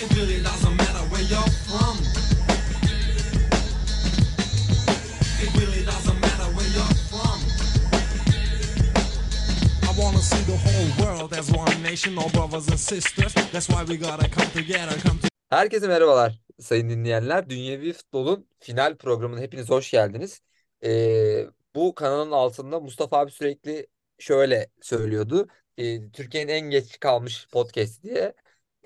It really doesn't matter where you're from. It really doesn't matter where you're from. I wanna see the whole world as one nation, all brothers and sisters. That's why we gotta come together, come together. Herkese merhabalar sayın dinleyenler. Dünyevi Futbol'un final programına hepiniz hoş geldiniz. Ee, bu kanalın altında Mustafa abi sürekli şöyle söylüyordu. Ee, Türkiye'nin en geç kalmış podcast diye.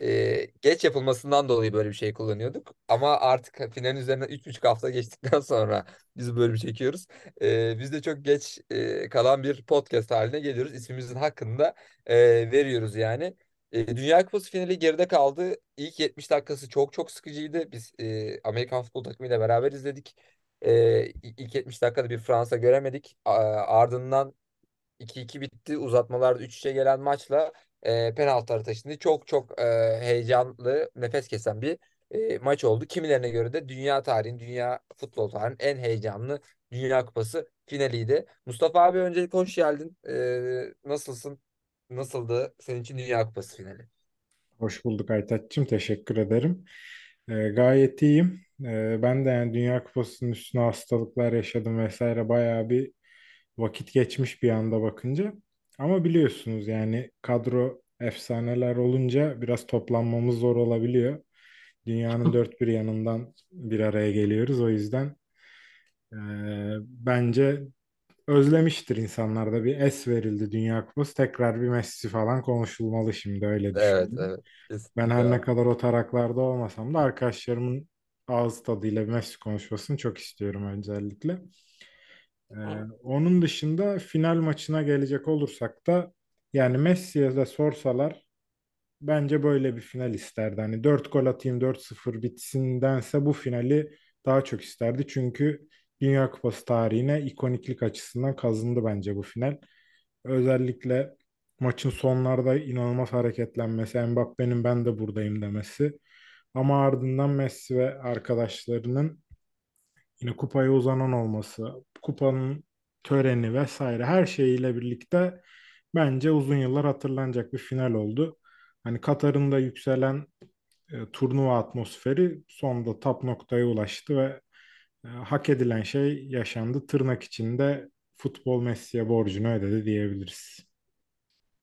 Ee, geç yapılmasından dolayı böyle bir şey kullanıyorduk. Ama artık finalin üzerinden 3,5 hafta geçtikten sonra biz bu bölümü çekiyoruz. Ee, biz de çok geç e, kalan bir podcast haline geliyoruz. İsmimizin hakkını da e, veriyoruz yani. E, Dünya Kupası finali geride kaldı. İlk 70 dakikası çok çok sıkıcıydı. Biz e, Amerikan futbol takımıyla beraber izledik. E, ilk 70 dakikada bir Fransa göremedik. A- ardından 2-2 bitti. Uzatmalarda 3-3'e gelen maçla e, penaltılara taşındı. Çok çok e, heyecanlı, nefes kesen bir e, maç oldu. Kimilerine göre de dünya tarihinin, dünya futbol tarihinin en heyecanlı Dünya Kupası finaliydi. Mustafa abi öncelikle hoş geldin. E, nasılsın? Nasıldı senin için Dünya Kupası finali? Hoş bulduk Aytaç'cığım. Teşekkür ederim. Ee, gayet iyiyim. Ee, ben de yani Dünya Kupası'nın üstüne hastalıklar yaşadım vesaire. Bayağı bir vakit geçmiş bir anda bakınca. Ama biliyorsunuz yani kadro efsaneler olunca biraz toplanmamız zor olabiliyor. Dünyanın dört bir yanından bir araya geliyoruz. O yüzden e, bence özlemiştir insanlarda bir es verildi Dünya Kupası. Tekrar bir Messi falan konuşulmalı şimdi öyle Evet, düşünüyorum. evet. Ben her ne kadar o taraklarda olmasam da arkadaşlarımın ağız tadıyla bir Messi konuşmasını çok istiyorum özellikle. Ee, onun dışında final maçına gelecek olursak da yani Messi'ye de sorsalar bence böyle bir final isterdi. Hani 4 gol atayım 4-0 bitsindense bu finali daha çok isterdi. Çünkü Dünya Kupası tarihine ikoniklik açısından kazındı bence bu final. Özellikle maçın sonlarda inanılmaz hareketlenmesi, Mbappe'nin ben de buradayım demesi. Ama ardından Messi ve arkadaşlarının yine kupaya uzanan olması, kupanın töreni vesaire her şeyiyle birlikte bence uzun yıllar hatırlanacak bir final oldu. Hani Katar'ın da yükselen e, turnuva atmosferi sonunda tap noktaya ulaştı ve e, hak edilen şey yaşandı. Tırnak içinde futbol Messi'ye borcunu ödedi diyebiliriz.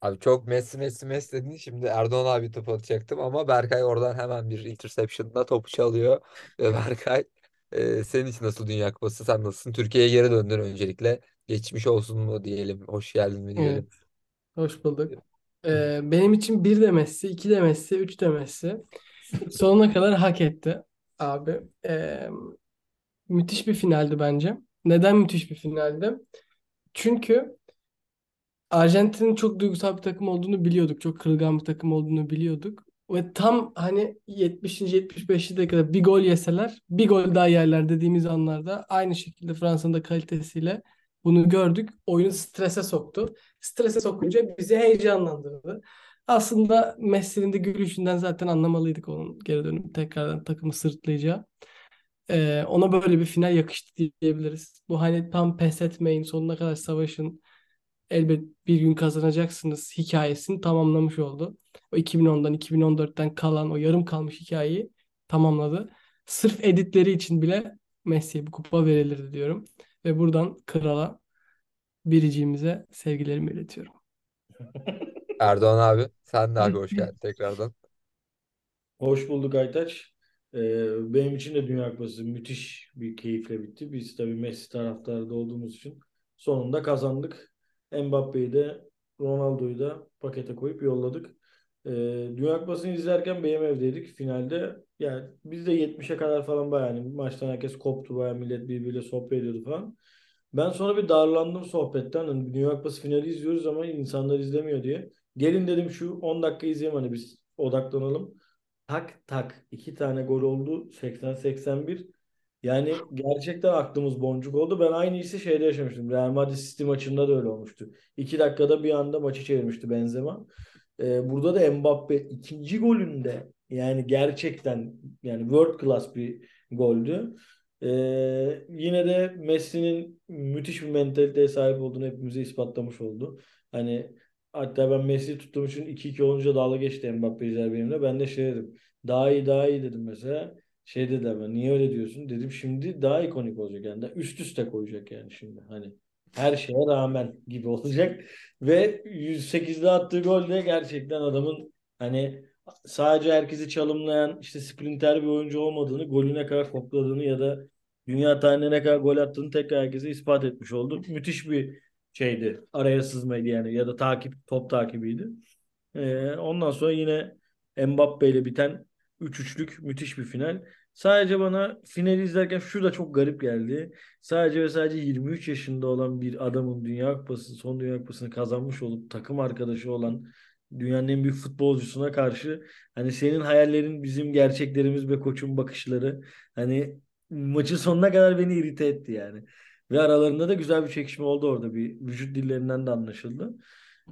Abi çok Messi Messi Messi dedin. Şimdi Erdoğan abi topu atacaktım ama Berkay oradan hemen bir interception'da topu çalıyor. Ve Berkay e, senin için nasıl Dünya Kupası? Sen nasılsın? Türkiye'ye geri döndün öncelikle. Geçmiş olsun mu diyelim. Hoş geldin mi diyelim. Evet, hoş bulduk. Ee, benim için bir de Messi, iki de Messi, üç de Messi. Sonuna kadar hak etti abi. Ee, müthiş bir finaldi bence. Neden müthiş bir finaldi? Çünkü Arjantin'in çok duygusal bir takım olduğunu biliyorduk. Çok kırılgan bir takım olduğunu biliyorduk. Ve tam hani 70. 75. dakikada bir gol yeseler bir gol daha yerler dediğimiz anlarda aynı şekilde Fransa'nın da kalitesiyle bunu gördük. Oyunu strese soktu. Strese sokunca bizi heyecanlandırdı. Aslında Messi'nin de gülüşünden zaten anlamalıydık onun geri dönüp tekrardan takımı sırtlayacağı. Ee, ona böyle bir final yakıştı diyebiliriz. Bu hani tam pes etmeyin, sonuna kadar savaşın, elbet bir gün kazanacaksınız hikayesini tamamlamış oldu. O 2010'dan 2014'ten kalan o yarım kalmış hikayeyi tamamladı. Sırf editleri için bile Messi'ye bu kupa verilirdi diyorum. Ve buradan krala, biriciğimize sevgilerimi iletiyorum. Erdoğan abi sen de abi hoş geldin tekrardan. Hoş bulduk Aytaç. Ee, benim için de Dünya Kupası müthiş bir keyifle bitti. Biz tabii Messi taraftarı da olduğumuz için sonunda kazandık. Mbappe'yi de Ronaldo'yu da pakete koyup yolladık. Ee, Dünya Kupası'nı izlerken benim evdeydik finalde. Yani biz de 70'e kadar falan bayağı yani maçtan herkes koptu bayağı millet birbiriyle sohbet ediyordu falan. Ben sonra bir darlandım sohbetten. Hani Dünya Kupası finali izliyoruz ama insanlar izlemiyor diye. Gelin dedim şu 10 dakika izleyelim hani biz odaklanalım. Tak tak iki tane gol oldu 80-81. Yani gerçekten aklımız boncuk oldu. Ben aynı hissi şeyde yaşamıştım. Real Madrid City maçında da öyle olmuştu. İki dakikada bir anda maçı çevirmişti Benzema. Ee, burada da Mbappe ikinci golünde yani gerçekten yani world class bir goldü. Ee, yine de Messi'nin müthiş bir mentaliteye sahip olduğunu hepimize ispatlamış oldu. Hani hatta ben Messi'yi tuttuğum için 2-2 olunca dalga geçti Mbappe izler benimle. Ben de şey dedim. Daha iyi daha iyi dedim mesela. Şey dedi ama niye öyle diyorsun? Dedim şimdi daha ikonik olacak yani. Üst üste koyacak yani şimdi. Hani her şeye rağmen gibi olacak. Ve 108'de attığı gol de gerçekten adamın hani sadece herkesi çalımlayan işte sprinter bir oyuncu olmadığını, golü ne kadar kokladığını ya da dünya tarihinde ne kadar gol attığını tekrar herkese ispat etmiş oldu. Müthiş bir şeydi. Araya sızmaydı yani ya da takip top takibiydi. Ee, ondan sonra yine Mbappe ile biten 3-3'lük müthiş bir final. Sadece bana finali izlerken şu da çok garip geldi. Sadece ve sadece 23 yaşında olan bir adamın Dünya Kupası, son Dünya Kupası'nı kazanmış olup takım arkadaşı olan dünyanın en büyük futbolcusuna karşı hani senin hayallerin bizim gerçeklerimiz ve koçun bakışları hani maçın sonuna kadar beni irite etti yani. Ve aralarında da güzel bir çekişme oldu orada bir vücut dillerinden de anlaşıldı.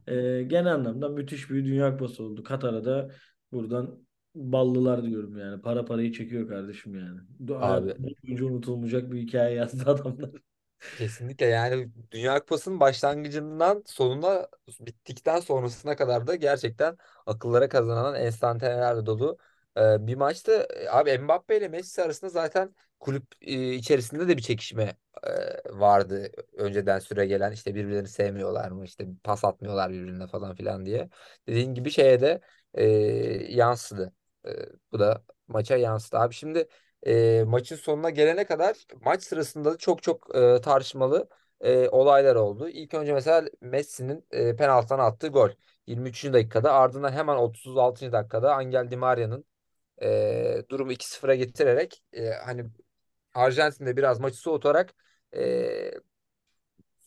Ee, genel anlamda müthiş bir Dünya Kupası oldu. Katar'a da buradan ballılar diyorum yani. Para parayı çekiyor kardeşim yani. Abi boyunca unutulmayacak bir hikaye yazdı adamlar. Kesinlikle yani Dünya Kupası'nın başlangıcından sonuna bittikten sonrasına kadar da gerçekten akıllara kazanılan enstantanelerle dolu e, bir maçtı. E, Abi Mbappe ile Messi arasında zaten kulüp e, içerisinde de bir çekişme e, vardı. Önceden süre gelen işte birbirlerini sevmiyorlar mı işte pas atmıyorlar birbirine falan filan diye. Dediğin gibi şeye de e, yansıdı. E, bu da maça yansıdı. Abi şimdi e, maçın sonuna gelene kadar maç sırasında da çok çok e, tartışmalı e, olaylar oldu. İlk önce mesela Messi'nin e, penaltıdan attığı gol 23. dakikada ardından hemen 36. dakikada Angel Di Maria'nın e, durumu 2-0'a getirerek e, hani Arjantin'de biraz maçı soğutarak e,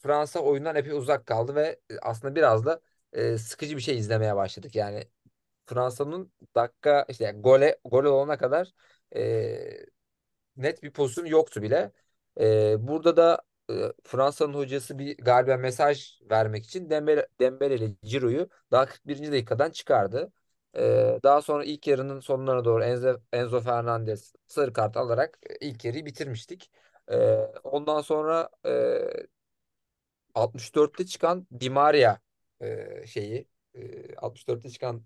Fransa oyundan epey uzak kaldı ve aslında biraz da e, sıkıcı bir şey izlemeye başladık. Yani Fransa'nın dakika işte yani gole gol olana kadar e, net bir pozisyon yoktu bile. Ee, burada da e, Fransa'nın hocası bir galiba mesaj vermek için Dembele, Dembele ile Ciro'yu daha 41. dakikadan çıkardı. Ee, daha sonra ilk yarının sonlarına doğru Enzo, Enzo Fernandez sarı kart alarak ilk yarıyı bitirmiştik. Ee, ondan sonra e, 64'te çıkan Di Maria e, şeyi e, 64'te çıkan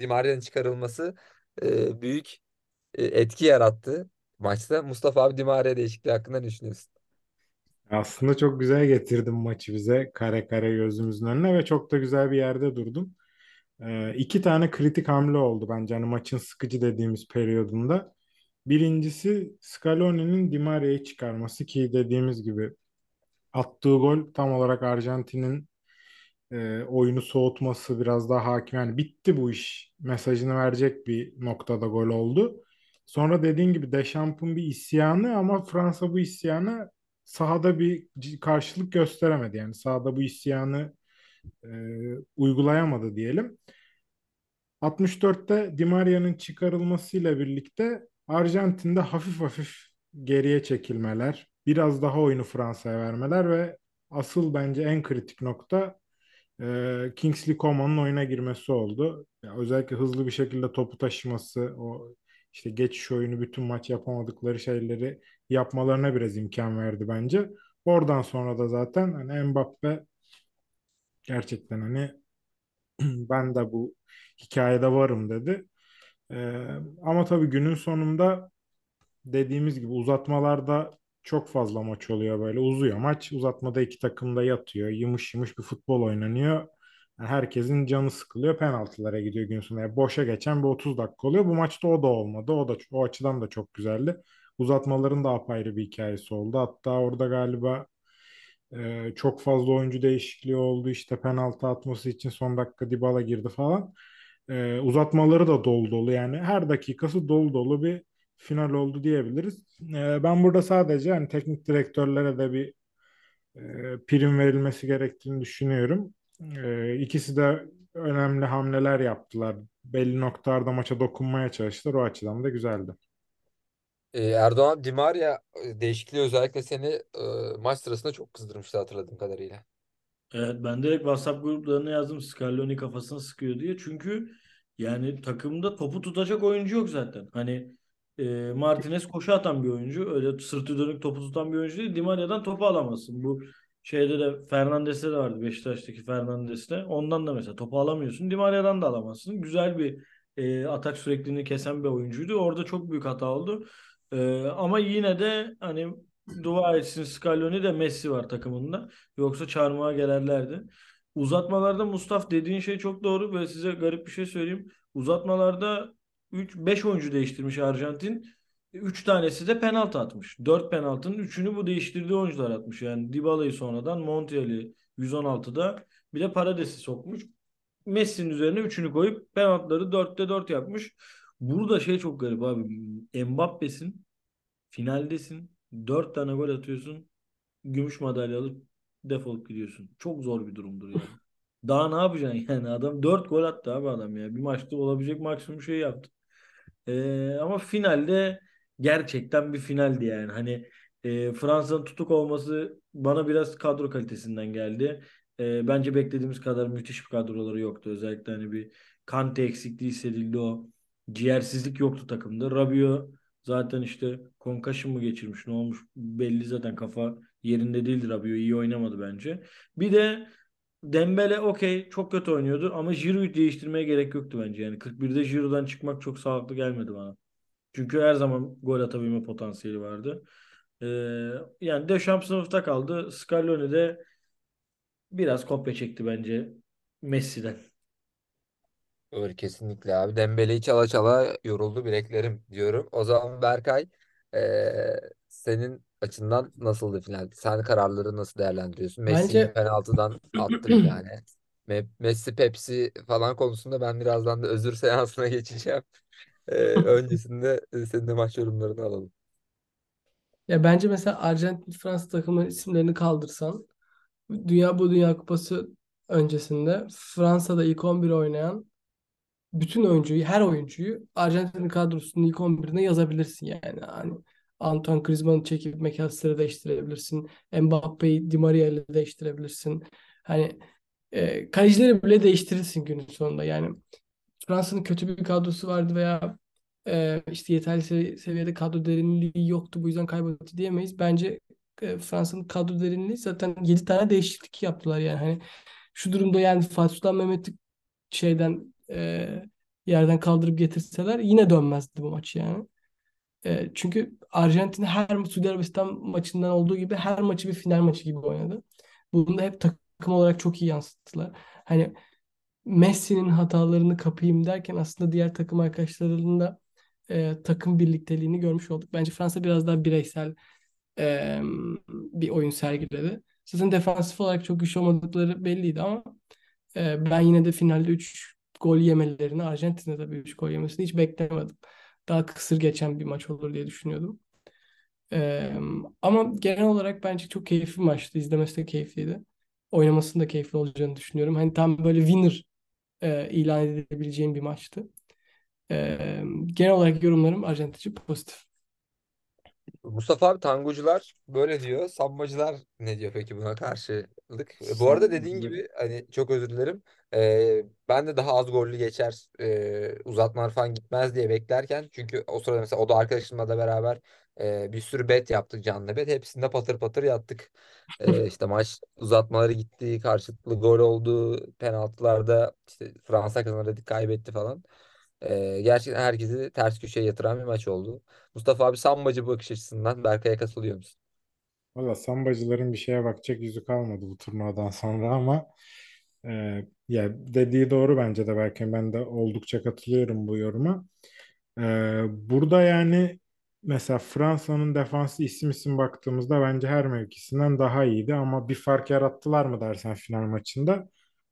Di çıkarılması büyük etki yarattı maçta. Mustafa abi Di Maria değişikliği hakkında ne düşünüyorsun? Aslında çok güzel getirdim maçı bize kare kare gözümüzün önüne ve çok da güzel bir yerde durdum. Ee, iki tane kritik hamle oldu bence hani maçın sıkıcı dediğimiz periyodunda. Birincisi Scaloni'nin Di çıkarması ki dediğimiz gibi attığı gol tam olarak Arjantin'in e, oyunu soğutması biraz daha hakim. Yani bitti bu iş mesajını verecek bir noktada gol oldu. Sonra dediğin gibi Deschamps'ın bir isyanı ama Fransa bu isyanı sahada bir karşılık gösteremedi. Yani sahada bu isyanı e, uygulayamadı diyelim. 64'te Di Maria'nın çıkarılmasıyla birlikte Arjantin'de hafif hafif geriye çekilmeler, biraz daha oyunu Fransa'ya vermeler ve asıl bence en kritik nokta e, Kingsley Coman'ın oyuna girmesi oldu. Ya özellikle hızlı bir şekilde topu taşıması, o işte geçiş oyunu bütün maç yapamadıkları şeyleri yapmalarına biraz imkan verdi bence. Oradan sonra da zaten hani Mbappe gerçekten hani ben de bu hikayede varım dedi. Ee, ama tabii günün sonunda dediğimiz gibi uzatmalarda çok fazla maç oluyor böyle. Uzuyor maç. Uzatmada iki takım da yatıyor. Yımış yımış bir futbol oynanıyor. Yani herkesin canı sıkılıyor. Penaltılara gidiyor gün sonunda. Yani boşa geçen bir 30 dakika oluyor. Bu maçta o da olmadı. O da o açıdan da çok güzeldi. Uzatmaların da apayrı bir hikayesi oldu. Hatta orada galiba ee, çok fazla oyuncu değişikliği oldu. İşte penaltı atması için son dakika Dybala girdi falan. Ee, uzatmaları da dolu dolu. Yani her dakikası dolu dolu bir final oldu diyebiliriz. Ee, ben burada sadece hani teknik direktörlere de bir e, prim verilmesi gerektiğini düşünüyorum. Ee, ikisi de önemli hamleler yaptılar. Belli noktalarda maça dokunmaya çalıştılar. O açıdan da güzeldi. Ee, Erdoğan Di Maria e, değişikliği özellikle seni e, maç sırasında çok kızdırmıştı hatırladığım kadarıyla. Evet ben direkt WhatsApp gruplarına yazdım Scaloni kafasına sıkıyor diye. Çünkü yani takımda topu tutacak oyuncu yok zaten. Hani e, Martinez koşu atan bir oyuncu. Öyle sırtı dönük topu tutan bir oyuncu değil. Di Maria'dan topu alamazsın. Bu şeyde de Fernandes'te de vardı Beşiktaş'taki Fernandes'te. Ondan da mesela topu alamıyorsun. Di Maria'dan da alamazsın. Güzel bir e, atak sürekliliğini kesen bir oyuncuydu. Orada çok büyük hata oldu. E, ama yine de hani dua etsin Scaloni de Messi var takımında. Yoksa çarmıha gelirlerdi. Uzatmalarda Mustaf dediğin şey çok doğru ve size garip bir şey söyleyeyim. Uzatmalarda 3 5 oyuncu değiştirmiş Arjantin. 3 tanesi de penaltı atmış. 4 penaltının 3'ünü bu değiştirdiği oyuncular atmış. Yani Dybala'yı sonradan Montiel'i 116'da bir de Parades'i sokmuş. Messi'nin üzerine 3'ünü koyup penaltıları 4'te 4 yapmış. Burada şey çok garip abi. Mbappe'sin. Finaldesin. 4 tane gol atıyorsun. Gümüş madalya alıp defolup gidiyorsun. Çok zor bir durumdur yani. Daha ne yapacaksın yani? Adam 4 gol attı abi adam ya. Bir maçta olabilecek maksimum şey yaptı. Ee, ama finalde gerçekten bir finaldi yani. Hani e, Fransa'nın tutuk olması bana biraz kadro kalitesinden geldi. E, bence beklediğimiz kadar müthiş bir kadroları yoktu. Özellikle hani bir Kante eksikliği hissedildi o. Ciğersizlik yoktu takımda. Rabiot zaten işte concussion mı geçirmiş ne olmuş belli zaten kafa yerinde değildi Rabiot. iyi oynamadı bence. Bir de Dembele okey çok kötü oynuyordu ama Giroud'u değiştirmeye gerek yoktu bence. Yani 41'de Giroud'dan çıkmak çok sağlıklı gelmedi bana. Çünkü her zaman gol atabilme potansiyeli vardı. Ee, yani Deschamps sınıfta kaldı. Scaloni de biraz kopya çekti bence Messi'den. Öyle kesinlikle abi. Dembele'yi çala çala yoruldu bileklerim diyorum. O zaman Berkay eee, senin açından nasıldı final? Sen kararları nasıl değerlendiriyorsun? Messi'yi Bence penaltıdan attı bir tane. Me- Messi Pepsi falan konusunda ben birazdan da özür seansına geçeceğim. Eee, öncesinde e, senin de maç yorumlarını alalım. ya bence mesela Arjantin Fransa takımının isimlerini kaldırsan Dünya bu Dünya Kupası öncesinde Fransa'da ilk 11 oynayan bütün oyuncuyu, her oyuncuyu Arjantin kadrosunun ilk 11'ine yazabilirsin yani. Hani Antoine Griezmann'ı çekip McAllister'ı değiştirebilirsin. Mbappe'yi Di Maria ile değiştirebilirsin. Hani e, kalecileri bile değiştirirsin günün sonunda. Yani Fransa'nın kötü bir kadrosu vardı veya e, işte yeterli sevi- seviyede kadro derinliği yoktu bu yüzden kaybetti diyemeyiz. Bence e, Fransa'nın kadro derinliği zaten 7 tane değişiklik yaptılar yani. Hani şu durumda yani Fatih Sultan Mehmet'i şeyden e, yerden kaldırıp getirseler yine dönmezdi bu maç yani. E, çünkü Arjantin her Suudi Arabistan maçından olduğu gibi her maçı bir final maçı gibi oynadı. Bunu da hep takım olarak çok iyi yansıttılar. Hani Messi'nin hatalarını kapayım derken aslında diğer takım arkadaşlarının da e, takım birlikteliğini görmüş olduk. Bence Fransa biraz daha bireysel e, bir oyun sergiledi. Zaten defansif olarak çok güçlü olmadıkları belliydi ama e, ben yine de finalde 3 gol yemelerini, Arjantin'de de 3 gol yemesini hiç beklemedim. Daha kısır geçen bir maç olur diye düşünüyordum. E, ama genel olarak bence çok keyifli bir maçtı. İzlemesi de keyifliydi. Oynamasının da keyifli olacağını düşünüyorum. Hani tam böyle winner e, ilan edebileceğim bir maçtı. E, genel olarak yorumlarım Arjantin için pozitif. Mustafa abi tangocular böyle diyor. Sambacılar ne diyor peki buna karşılık? E, Bu arada dediğin gibi hani çok özür dilerim. Ee, ben de daha az gollü geçer e, uzatmalar falan gitmez diye beklerken çünkü o sırada mesela o da arkadaşımla da beraber e, bir sürü bet yaptık canlı bet. Hepsinde patır patır yattık. E, işte maç uzatmaları gitti, karşılıklı gol oldu, penaltılarda işte Fransa kazandı dedik kaybetti falan. Gerçekten herkesi ters köşeye yatıran bir maç oldu. Mustafa abi sambacı bakış açısından Berkay'a katılıyor musun? Valla sambacıların bir şeye bakacak yüzü kalmadı bu turnuvadan sonra ama e, ya dediği doğru bence de belki ben de oldukça katılıyorum bu yoruma. E, burada yani mesela Fransa'nın defansı isim isim baktığımızda bence her mevkisinden daha iyiydi ama bir fark yarattılar mı dersen final maçında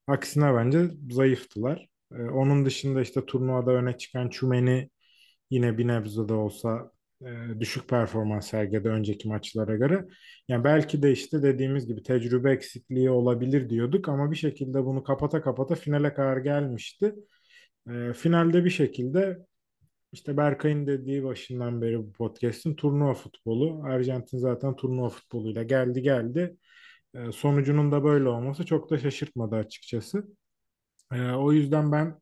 aksine bence zayıftılar. E, onun dışında işte turnuvada öne çıkan Tchouaméni yine bir nebze de olsa e, düşük performans sergiledi önceki maçlara göre. Yani belki de işte dediğimiz gibi tecrübe eksikliği olabilir diyorduk ama bir şekilde bunu kapata kapata finale kadar gelmişti. E, finalde bir şekilde işte Berkay'ın dediği başından beri bu podcast'in turnuva futbolu. Arjantin zaten turnuva futboluyla geldi geldi. E, sonucunun da böyle olması çok da şaşırtmadı açıkçası. E, o yüzden ben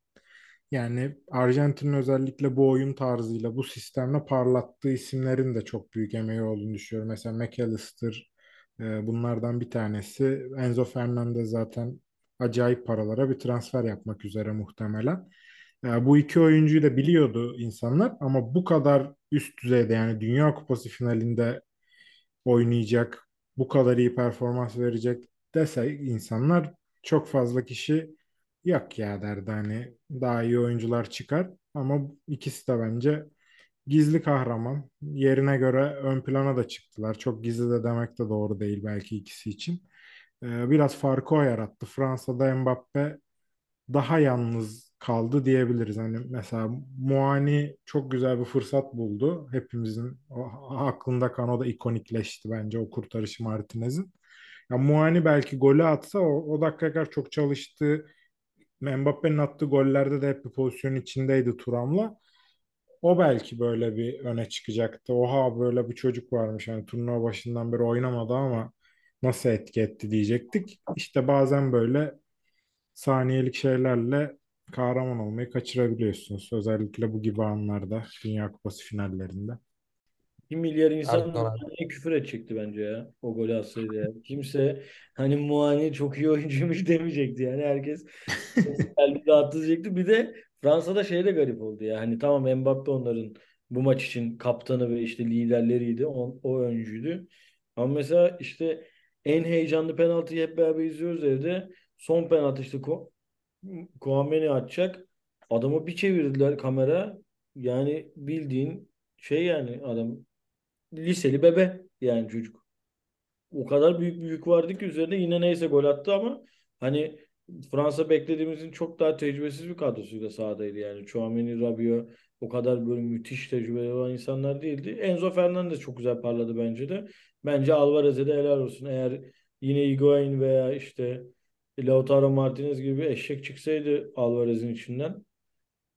yani Arjantin'in özellikle bu oyun tarzıyla, bu sistemle parlattığı isimlerin de çok büyük emeği olduğunu düşünüyorum. Mesela McAllister e, bunlardan bir tanesi. Enzo Fernandez zaten acayip paralara bir transfer yapmak üzere muhtemelen. Yani bu iki oyuncuyu da biliyordu insanlar ama bu kadar üst düzeyde yani Dünya Kupası finalinde oynayacak, bu kadar iyi performans verecek dese insanlar çok fazla kişi yok ya derdi hani daha iyi oyuncular çıkar ama ikisi de bence gizli kahraman. Yerine göre ön plana da çıktılar. Çok gizli de demek de doğru değil belki ikisi için. Ee, biraz farkı o yarattı. Fransa'da Mbappe daha yalnız kaldı diyebiliriz. Hani mesela Muani çok güzel bir fırsat buldu. Hepimizin aklında kalan o da ikonikleşti bence o kurtarışı Martinez'in. Ya Muani belki golü atsa o, o dakikaya kadar çok çalıştı. Mbappe'nin attığı gollerde de hep bir pozisyon içindeydi Thuram'la. O belki böyle bir öne çıkacaktı. Oha böyle bir çocuk varmış. Hani turnuva başından beri oynamadı ama nasıl etki etti diyecektik. İşte bazen böyle saniyelik şeylerle kahraman olmayı kaçırabiliyorsunuz. Özellikle bu gibi anlarda Dünya Kupası finallerinde. 1 milyar insan Erdoğan. Muani'ye küfür edecekti bence ya. O golü atsaydı ya. Kimse hani Muani çok iyi oyuncuymuş demeyecekti yani. Herkes geldi dağıttı diyecekti. Bir de Fransa'da şey de garip oldu ya. Hani tamam Mbappe onların bu maç için kaptanı ve işte liderleriydi. O, o öncüydü. Ama mesela işte en heyecanlı penaltıyı hep beraber izliyoruz evde. Son penaltı işte Ko Kouameni atacak. Adamı bir çevirdiler kamera. Yani bildiğin şey yani adam liseli bebe yani çocuk. O kadar büyük bir yük vardı ki üzerinde yine neyse gol attı ama hani Fransa beklediğimizin çok daha tecrübesiz bir kadrosuyla sahadaydı yani. Tchouaméni, Rabiot o kadar böyle müthiş tecrübeli olan insanlar değildi. Enzo Fernandez çok güzel parladı bence de. Bence Alvarez'e de helal olsun. Eğer yine Higuain veya işte Lautaro Martinez gibi bir eşek çıksaydı Alvarez'in içinden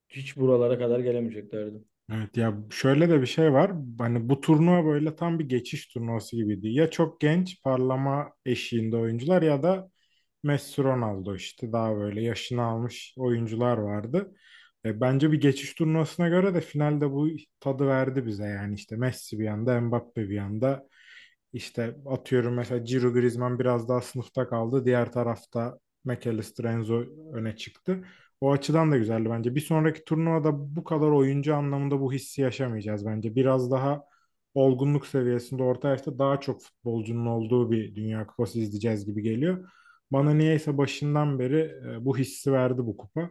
hiç buralara kadar gelemeyeceklerdi. Evet ya şöyle de bir şey var. Hani bu turnuva böyle tam bir geçiş turnuvası gibiydi. Ya çok genç parlama eşiğinde oyuncular ya da Messi Ronaldo işte daha böyle yaşını almış oyuncular vardı. E, bence bir geçiş turnuvasına göre de finalde bu tadı verdi bize yani işte Messi bir yanda Mbappe bir yanda işte atıyorum mesela Ciro Griezmann biraz daha sınıfta kaldı. Diğer tarafta McAllister Enzo öne çıktı. O açıdan da güzeldi bence. Bir sonraki turnuvada bu kadar oyuncu anlamında bu hissi yaşamayacağız bence. Biraz daha olgunluk seviyesinde orta yaşta daha çok futbolcunun olduğu bir Dünya Kupası izleyeceğiz gibi geliyor. Bana niyeyse başından beri e, bu hissi verdi bu kupa.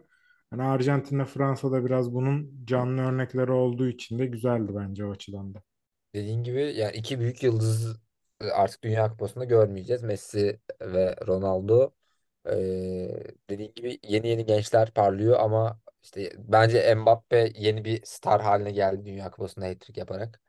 Yani Arjantin'le Fransa'da biraz bunun canlı örnekleri olduğu için de güzeldi bence o açıdan da. Dediğin gibi yani iki büyük yıldız artık Dünya Kupası'nda görmeyeceğiz. Messi ve Ronaldo. Ee, dediğin gibi yeni yeni gençler parlıyor ama işte bence Mbappe yeni bir star haline geldi Dünya Kupası'nda hat-trick yaparak.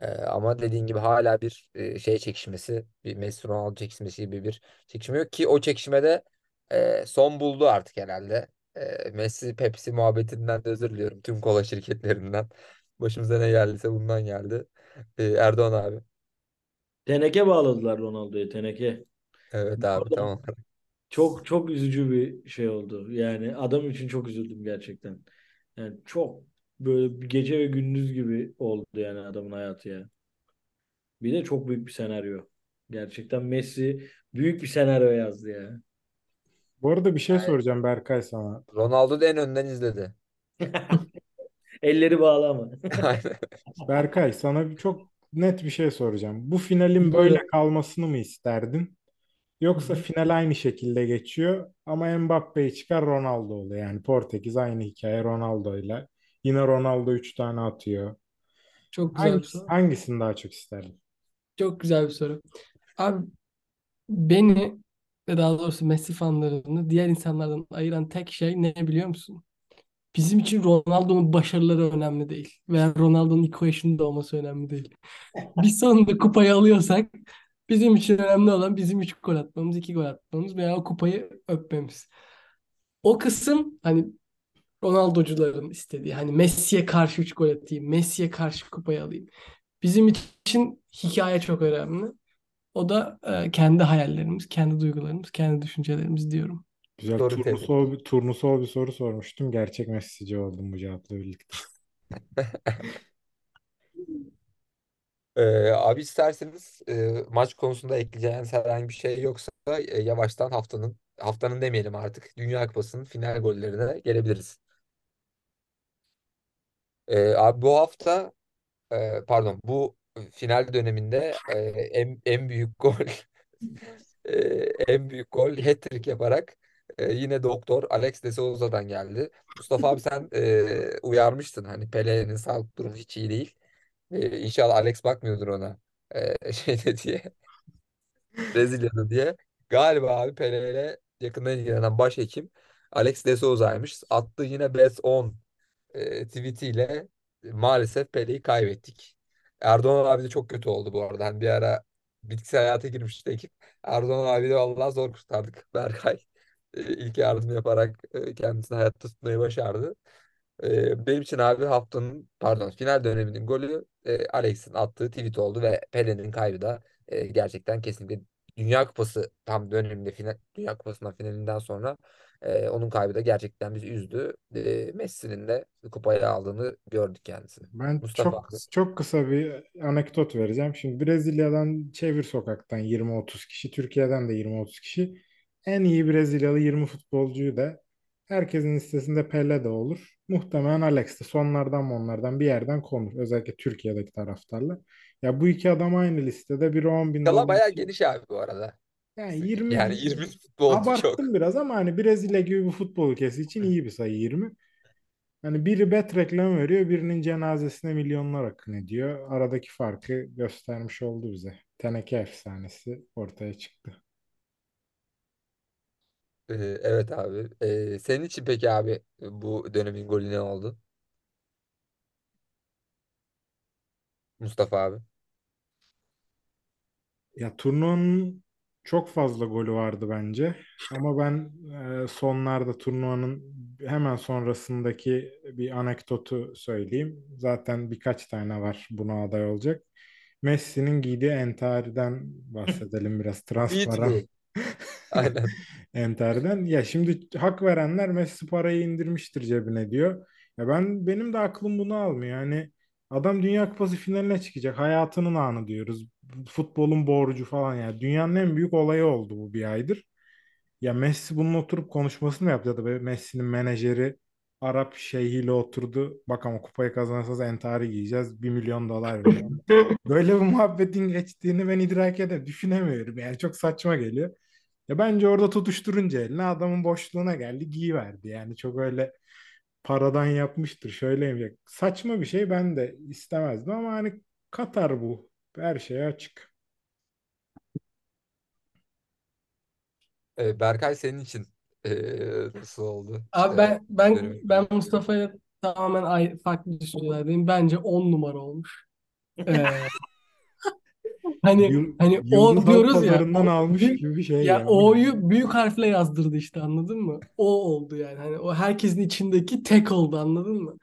Ee, ama dediğin gibi hala bir e, şey çekişmesi, bir Messi Ronaldo çekişmesi gibi bir çekişme yok ki o çekişmede e, son buldu artık herhalde. E, Messi Pepsi muhabbetinden de özür diliyorum tüm kola şirketlerinden. Başımıza ne geldiyse bundan geldi. E, Erdoğan abi. Teneke bağladılar Ronaldo'ya teneke. Evet abi Orada tamam. Çok çok üzücü bir şey oldu. Yani adam için çok üzüldüm gerçekten. Yani çok böyle bir gece ve gündüz gibi oldu yani adamın hayatı ya. Bir de çok büyük bir senaryo. Gerçekten Messi büyük bir senaryo yazdı ya. Bu arada bir şey Yani soracağım Berkay sana. Ronaldo da en önden izledi. Elleri bağlı ama. Aynen. Berkay sana bir- çok net bir şey soracağım. Bu finalin böyle kalmasını mı isterdin? Yoksa final aynı şekilde geçiyor ama Mbappe'yi çıkar Ronaldo oluyor. Yani Portekiz aynı hikaye Ronaldo'yla. Yine Ronaldo 3 tane atıyor. Çok güzel bir Hangisi, soru. hangisini daha çok isterdin? Çok güzel bir soru. Abi beni ve daha doğrusu Messi fanlarını diğer insanlardan ayıran tek şey ne biliyor musun? Bizim için Ronaldo'nun başarıları önemli değil. Veya Ronaldo'nun equation'da olması önemli değil. Biz sonunda kupayı alıyorsak bizim için önemli olan bizim 3 gol atmamız, 2 gol atmamız veya o kupayı öpmemiz. O kısım hani Ronaldocuların istediği. Hani Messi'ye karşı 3 gol atayım, Messi'ye karşı kupayı alayım. Bizim için hikaye çok önemli. O da e, kendi hayallerimiz, kendi duygularımız, kendi düşüncelerimiz diyorum. Güzel Doğru tebrik. turnusol bir, turnusol bir soru sormuştum. Gerçek Messi'ci oldum bu cevapla birlikte. Ee, abi isterseniz e, maç konusunda ekleyeceğiniz herhangi bir şey yoksa e, yavaştan haftanın haftanın demeyelim artık Dünya Kupası'nın final gollerine gelebiliriz. Ee, abi bu hafta e, pardon bu final döneminde e, en, en büyük gol e, en büyük gol hat-trick yaparak e, yine doktor Alex de Souza'dan geldi. Mustafa abi sen e, uyarmıştın hani Pele'nin sağlık durumu hiç iyi değil. E, İnşallah Alex bakmıyordur ona e, şeyde diye Brezilya'da diye. Galiba abi Pele ile yakından ilgilenen başhekim Alex de Souza'ymış. Attığı yine best 10 e, tweetiyle maalesef Pele'yi kaybettik. Erdoğan abi de çok kötü oldu bu arada. Hani bir ara bitkisel hayata girmişti ekip. Erdoğan abi de vallahi zor kurtardık. Berkay e, ilk yardım yaparak e, kendisini hayatta tutmayı başardı. E, benim için abi haftanın pardon final döneminin golü e, Alex'in attığı tweet oldu ve Pele'nin kaybı da e, gerçekten kesinlikle Dünya Kupası tam döneminde final, Dünya Kupası'ndan finalinden sonra e, onun kaybı da gerçekten bizi üzdü. E, Messi'nin de kupayı aldığını gördük kendisini. Ben Mustafa çok abi. çok kısa bir anekdot vereceğim. Şimdi Brezilya'dan çevir sokaktan 20-30 kişi, Türkiye'den de 20-30 kişi. En iyi Brezilyalı 20 futbolcuyu da herkesin listesinde Pele de olur. Muhtemelen Alex de sonlardan mı onlardan bir yerden konur. Özellikle Türkiye'deki taraftarlar. Ya bu iki adam aynı listede. Biri 10 bin Skala bayağı geniş abi bu arada. Yani 20 Yani 20 futbolcu çok. abarttım biraz ama hani Brezilya gibi bir futbol ülkesi için iyi bir sayı 20. Hani biri bet reklamı veriyor, birinin cenazesine milyonlar akın ediyor. Aradaki farkı göstermiş oldu bize. Teneke efsanesi ortaya çıktı. Evet abi. E, senin için peki abi bu dönemin golü ne oldu? Mustafa abi. Ya turnuvanın çok fazla golü vardı bence. Ama ben e, sonlarda turnuvanın hemen sonrasındaki bir anekdotu söyleyeyim. Zaten birkaç tane var buna aday olacak. Messi'nin giydiği entariden bahsedelim biraz transparan. Beatley. Aynen. Enter'den. Ya şimdi hak verenler Messi parayı indirmiştir cebine diyor. Ya ben benim de aklım bunu almıyor. Yani adam Dünya Kupası finaline çıkacak. Hayatının anı diyoruz. Futbolun borcu falan ya. Dünyanın en büyük olayı oldu bu bir aydır. Ya Messi bunun oturup konuşmasını mı yaptı ya da Messi'nin menajeri Arap şeyhiyle oturdu. Bak ama kupayı kazanırsanız entari giyeceğiz. Bir milyon dolar verelim. Böyle bir muhabbetin geçtiğini ben idrak edemiyorum. Düşünemiyorum. Yani çok saçma geliyor. Ya bence orada tutuşturunca eline adamın boşluğuna geldi giyiverdi. Yani çok öyle paradan yapmıştır. Şöyle saçma bir şey ben de istemezdim ama hani Katar bu. Her şeye açık. E, Berkay senin için e, nasıl oldu? Abi İşte ben ben ben. Mustafa'ya tamamen ayrı, farklı düşüncelerdeyim. Bence 10 numara olmuş. Ee, hani Yıl- hani o diyoruz ya almış büyük, gibi bir şey ya yani. O'yu büyük harfle yazdırdı işte anladın mı? O oldu yani. Hani o herkesin içindeki tek oldu anladın mı?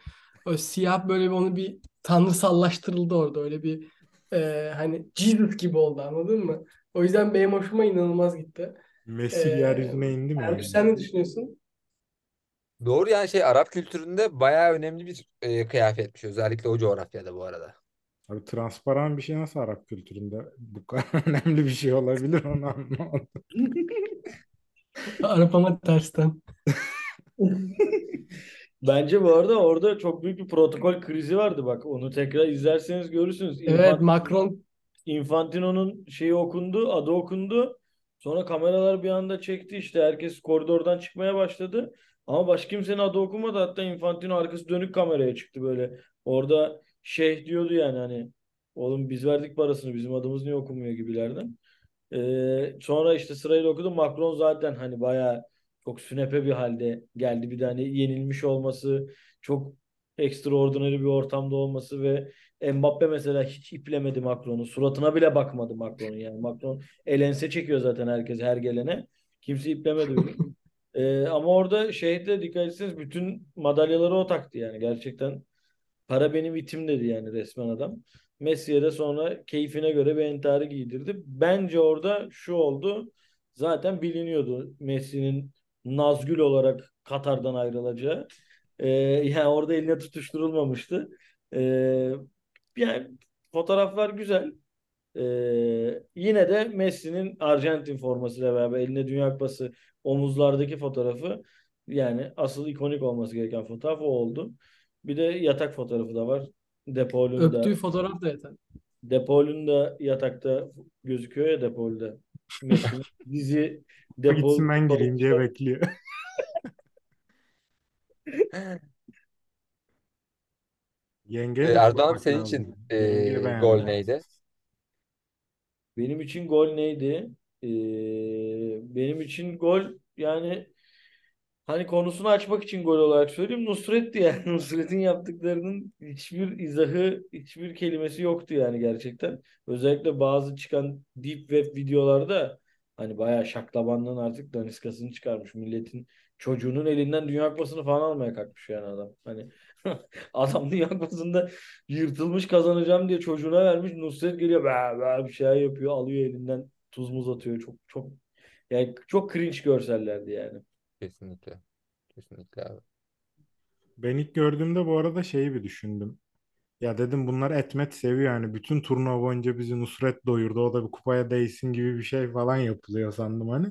O siyah böyle bir onu bir tanrısallaştırıldı orada öyle bir e, hani Jesus gibi oldu anladın mı? O yüzden benim hoşuma inanılmaz gitti. Messi Ee, yeryüzüne indi mi yani? sen ne düşünüyorsun? Doğru yani şey Arap kültüründe bayağı önemli bir e, kıyafetmiş. Özellikle o coğrafyada bu arada. Abi transparan bir şey nasıl Arap kültüründe bu kadar önemli bir şey olabilir onu anlamadım. Arap ama tersten. Bence bu arada orada çok büyük bir protokol krizi vardı bak. Onu tekrar izlerseniz görürsünüz. Evet İnfant Macron Infantino'nun şeyi okundu, adı okundu. Sonra kameralar bir anda çekti işte herkes koridordan çıkmaya başladı. Ama başka kimsenin adı okunmadı. Hatta Infantino arkası dönük kameraya çıktı böyle. Orada şeyh diyordu yani hani oğlum biz verdik parasını bizim adımız niye okunmuyor gibilerden. Ee, sonra işte sırayla okudu. Macron zaten hani bayağı çok sünepe bir halde geldi. Bir de hani yenilmiş olması, çok extraordinary bir ortamda olması ve Mbappe mesela hiç iplemedi Macron'u. Suratına bile bakmadı Macron'un yani. Macron elense çekiyor zaten herkes her gelene. Kimse iplemedi. Ee, ama orada şehitle dikkat etseniz bütün madalyaları o taktı yani. Gerçekten Para benim itim dedi yani resmen adam. Messi'ye de sonra keyfine göre bir entari giydirdi. Bence orada şu oldu. Zaten biliniyordu Messi'nin Nazgül olarak Katar'dan ayrılacağı. Ee, yani orada eline tutuşturulmamıştı. Ee, yani fotoğraflar güzel. Ee, yine de Messi'nin Arjantin formasıyla beraber eline Dünya Kupası omuzlardaki fotoğrafı yani asıl ikonik olması gereken fotoğraf o oldu. Bir de yatak fotoğrafı da var. Depolun da Öptüğü fotoğraf da yeter. Depolun da yatakta gözüküyor ya Depol'da. Dizi Depol gitsin ben gireyim diye bekliyor. Yengeye Ee, de Erdoğan senin lazım. için e, gol neydi? Benim için gol neydi? Ee, benim için gol yani hani konusunu açmak için gol olarak söyleyeyim Nusret'ti yani. Nusret'in yaptıklarının hiçbir izahı, hiçbir kelimesi yoktu yani gerçekten. Özellikle bazı çıkan deep web videolarda hani bayağı şaklabanlığın artık daniskasını çıkarmış. Milletin çocuğunun elinden Dünya Kupası'nı falan almaya kalkmış yani adam. Hani adam Dünya Kupası'nda yırtılmış kazanacağım diye çocuğuna vermiş. Nusret geliyor be be bir şey yapıyor. Alıyor elinden tuz muz atıyor. Çok çok yani çok cringe görsellerdi yani. Kesinlikle. Kesinlikle abi. Ben ilk gördüğümde bu arada şeyi bir düşündüm. Ya dedim bunlar etmet seviyor yani. Bütün turnuva boyunca bizi Nusret doyurdu. O da bir kupaya değsin gibi bir şey falan yapılıyor sandım hani.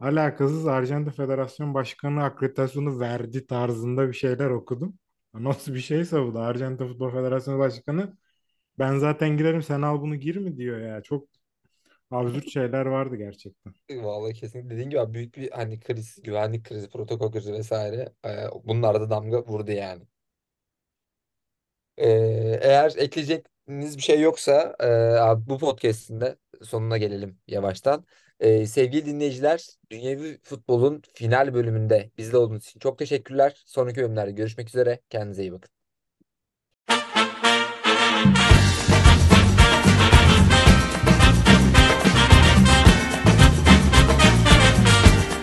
Alakasız Arjantin Federasyon Başkanı akreditasyonu verdi tarzında bir şeyler okudum. Nasıl bir şeyse bu da Arjantin Futbol Federasyonu Başkanı ben zaten girerim sen al bunu gir mi diyor ya. Çok absürt şeyler vardı gerçekten. Vallahi kesinlikle dediğin gibi büyük bir hani kriz, güvenlik krizi, protokol krizi vesaire. Ee, bunlar da damga vurdu yani. Ee, eğer ekleyeceğiniz bir şey yoksa e, abi bu podcast'in de sonuna gelelim yavaştan. Ee, sevgili dinleyiciler, Dünyevi Futbol'un final bölümünde bizde olduğunuz için çok teşekkürler. Sonraki bölümlerde görüşmek üzere. Kendinize iyi bakın.